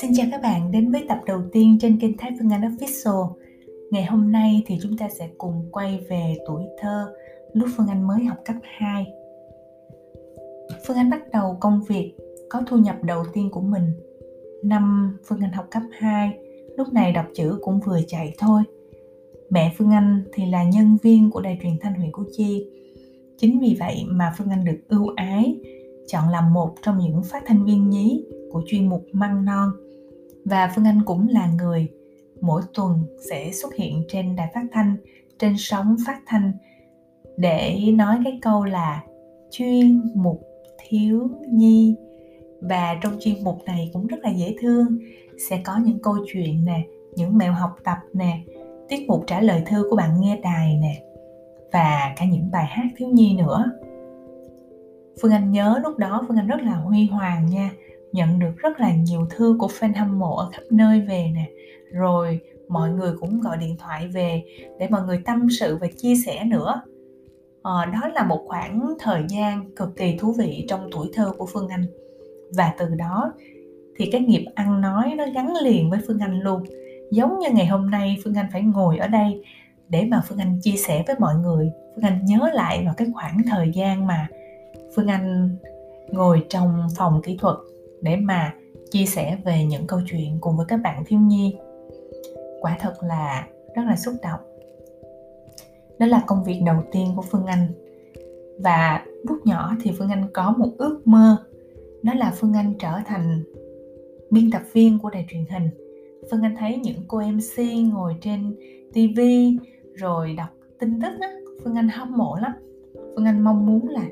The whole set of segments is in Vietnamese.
Xin chào các bạn đến với tập đầu tiên trên kênh Thái Phương Anh Official. Ngày hôm nay thì chúng ta sẽ cùng quay về tuổi thơ lúc Phương Anh mới học cấp 2. Phương Anh bắt đầu công việc có thu nhập đầu tiên của mình. Năm Phương Anh học cấp 2, lúc này đọc chữ cũng vừa chạy thôi. Mẹ Phương Anh thì là nhân viên của đài truyền thanh huyện Củ Chi. Chính vì vậy mà Phương Anh được ưu ái chọn làm một trong những phát thanh viên nhí của chuyên mục Măng Non. Và Phương Anh cũng là người mỗi tuần sẽ xuất hiện trên đài phát thanh, trên sóng phát thanh để nói cái câu là chuyên mục thiếu nhi và trong chuyên mục này cũng rất là dễ thương, sẽ có những câu chuyện nè, những mẹo học tập nè, tiết mục trả lời thư của bạn nghe đài nè và cả những bài hát thiếu nhi nữa. Phương anh nhớ lúc đó phương anh rất là huy hoàng nha nhận được rất là nhiều thư của fan hâm mộ ở khắp nơi về nè. Rồi mọi người cũng gọi điện thoại về để mọi người tâm sự và chia sẻ nữa. À, đó là một khoảng thời gian cực kỳ thú vị trong tuổi thơ của phương anh. Và từ đó thì cái nghiệp ăn nói nó gắn liền với phương anh luôn. Giống như ngày hôm nay phương anh phải ngồi ở đây để mà phương anh chia sẻ với mọi người. Phương anh nhớ lại vào cái khoảng thời gian mà phương anh ngồi trong phòng kỹ thuật để mà chia sẻ về những câu chuyện cùng với các bạn thiếu nhi. Quả thật là rất là xúc động. Đó là công việc đầu tiên của phương anh. Và lúc nhỏ thì phương anh có một ước mơ, đó là phương anh trở thành biên tập viên của đài truyền hình. Phương anh thấy những cô mc ngồi trên tv rồi đọc tin tức á phương anh hâm mộ lắm phương anh mong muốn là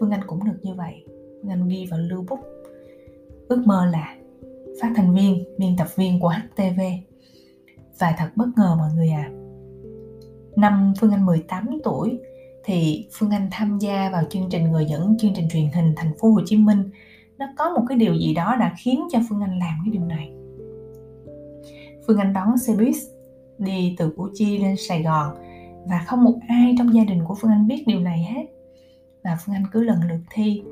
phương anh cũng được như vậy phương anh ghi vào lưu bút ước mơ là phát thanh viên, biên tập viên của HTV. Và thật bất ngờ mọi người à. Năm Phương Anh 18 tuổi thì Phương Anh tham gia vào chương trình người dẫn chương trình truyền hình thành phố Hồ Chí Minh. Nó có một cái điều gì đó đã khiến cho Phương Anh làm cái điều này. Phương Anh đón xe buýt đi từ Củ Chi lên Sài Gòn. Và không một ai trong gia đình của Phương Anh biết điều này hết. Và Phương Anh cứ lần lượt thi,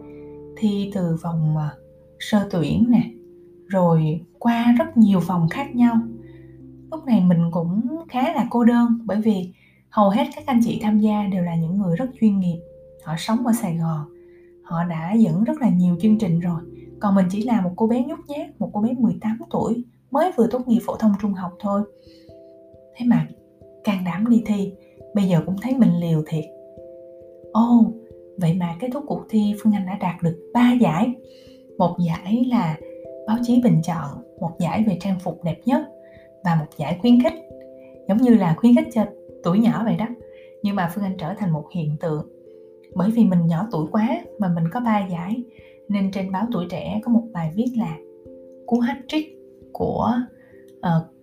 thi từ vòng à, sơ tuyển nè rồi qua rất nhiều vòng khác nhau. Lúc này mình cũng khá là cô đơn bởi vì hầu hết các anh chị tham gia đều là những người rất chuyên nghiệp. Họ sống ở sài gòn. Họ đã dẫn rất là nhiều chương trình rồi. Còn mình chỉ là một cô bé nhút nhát một cô bé 18 tuổi mới vừa tốt nghiệp phổ thông trung học thôi thế mà can đảm đi thi bây giờ cũng thấy mình liều thiệt. Ô oh, vậy mà kết thúc cuộc thi phương anh đã đạt được 3 giải. Một giải là báo chí bình chọn một giải về trang phục đẹp nhất và một giải khuyến khích. Giống như là khuyến khích cho tuổi nhỏ vậy đó. Nhưng mà phương anh trở thành một hiện tượng. Bởi vì mình nhỏ tuổi quá mà mình có ba giải nên trên báo tuổi trẻ có một bài viết là cú hat trick của uh,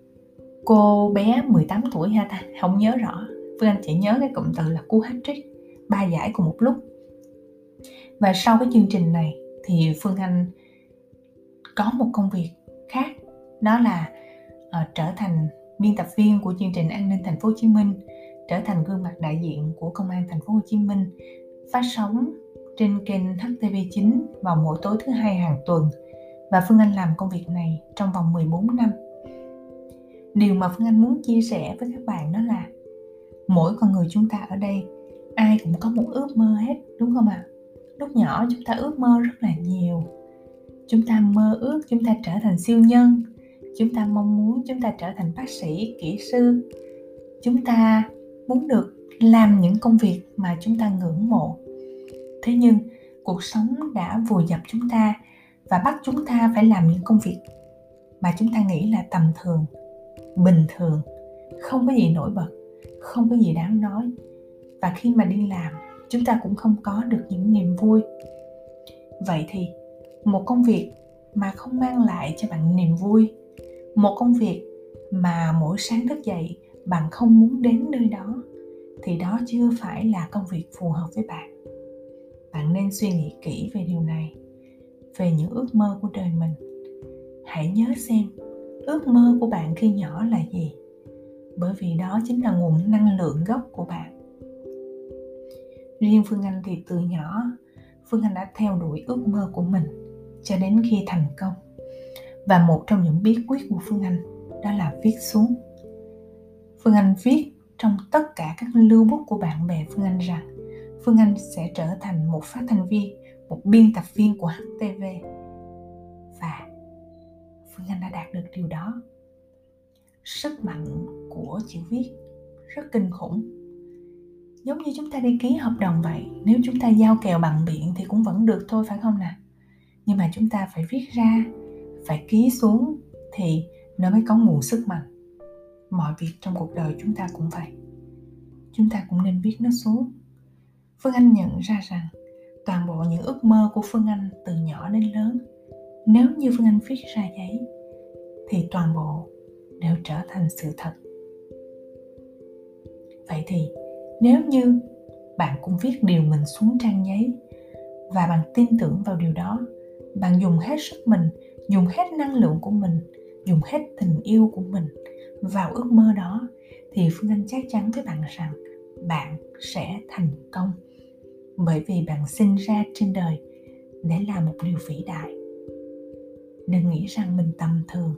cô bé 18 tuổi ha ta? Không nhớ rõ. Phương anh chỉ nhớ cái cụm từ là cú hat trick ba giải cùng một lúc. Và sau cái chương trình này thì phương anh có một công việc khác. Đó là uh, trở thành biên tập viên của chương trình an ninh thành phố hồ chí minh trở thành gương mặt đại diện của công an thành phố hồ chí minh phát sóng trên kênh HTV9 vào mỗi tối thứ hai hàng tuần. Và Phương Anh làm công việc này trong vòng 14 năm. Điều mà Phương Anh muốn chia sẻ với các bạn đó là mỗi con người chúng ta ở đây, ai cũng có một ước mơ hết, đúng không ạ? À? lúc nhỏ chúng ta ước mơ rất là nhiều chúng ta mơ ước chúng ta trở thành siêu nhân chúng ta mong muốn chúng ta trở thành bác sĩ, kỹ sư chúng ta muốn được làm những công việc mà chúng ta ngưỡng mộ thế nhưng, cuộc sống đã vùi dập chúng ta và bắt chúng ta phải làm những công việc mà chúng ta nghĩ là tầm thường bình thường, không có gì nổi bật, không có gì đáng nói. Và khi mà đi làm, chúng ta cũng không có được những niềm vui. Vậy thì, một công việc mà không mang lại cho bạn niềm vui, một công việc mà mỗi sáng thức dậy bạn không muốn đến nơi đó, thì đó chưa phải là công việc phù hợp với bạn. Bạn nên suy nghĩ kỹ về điều này, về những ước mơ của đời mình. Hãy nhớ xem ước mơ của bạn khi nhỏ là gì? Bởi vì đó chính là nguồn năng lượng gốc của bạn. Riêng phương anh thì từ nhỏ, phương anh đã theo đuổi ước mơ của mình cho đến khi thành công. Và một trong những bí quyết của phương anh đó là viết xuống. Phương anh viết trong tất cả các lưu bút của bạn bè phương anh rằng phương anh sẽ trở thành một phát thanh viên, một biên tập viên của htv và phương anh đã đạt được điều đó. Sức mạnh của chữ viết rất kinh khủng. Giống như chúng ta đi ký hợp đồng vậy, nếu chúng ta giao kèo bằng miệng thì cũng vẫn được thôi, phải không nào nhưng mà chúng ta phải viết ra, phải ký xuống thì nó mới có nguồn sức mạnh. Mọi việc trong cuộc đời chúng ta cũng vậy. Chúng ta cũng nên viết nó xuống. Phương anh nhận ra rằng toàn bộ những ước mơ của phương anh từ nhỏ đến lớn nếu như phương anh viết ra giấy, thì toàn bộ đều trở thành sự thật. Vậy thì, nếu như bạn cũng viết điều mình xuống trang giấy và bạn tin tưởng vào điều đó, bạn dùng hết sức mình, dùng hết năng lượng của mình, dùng hết tình yêu của mình vào ước mơ đó, thì phương anh chắc chắn với bạn rằng bạn sẽ thành công. Bởi vì bạn sinh ra trên đời để làm một điều vĩ đại đừng nghĩ rằng mình tầm thường.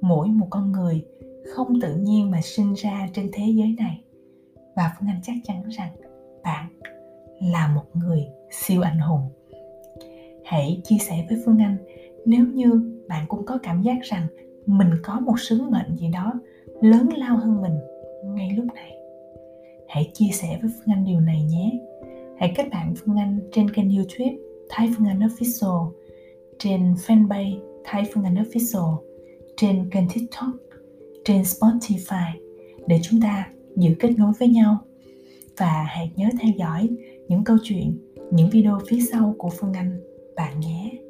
Mỗi một con người không tự nhiên mà sinh ra trên thế giới này. Và phương anh chắc chắn rằng bạn là một người siêu anh hùng. Hãy chia sẻ với phương anh, nếu như bạn cũng có cảm giác rằng mình có một sứ mệnh gì đó lớn lao hơn mình ngay lúc này. Hãy chia sẻ với phương anh điều này nhé. Hãy kết bạn phương anh trên kênh youtube thái phương anh official trên fanpage thái phương anh official, trên kênh tiktok, trên spotify để chúng ta giữ kết nối với nhau. Và hãy nhớ theo dõi những câu chuyện, những video phía sau của phương anh bạn nhé.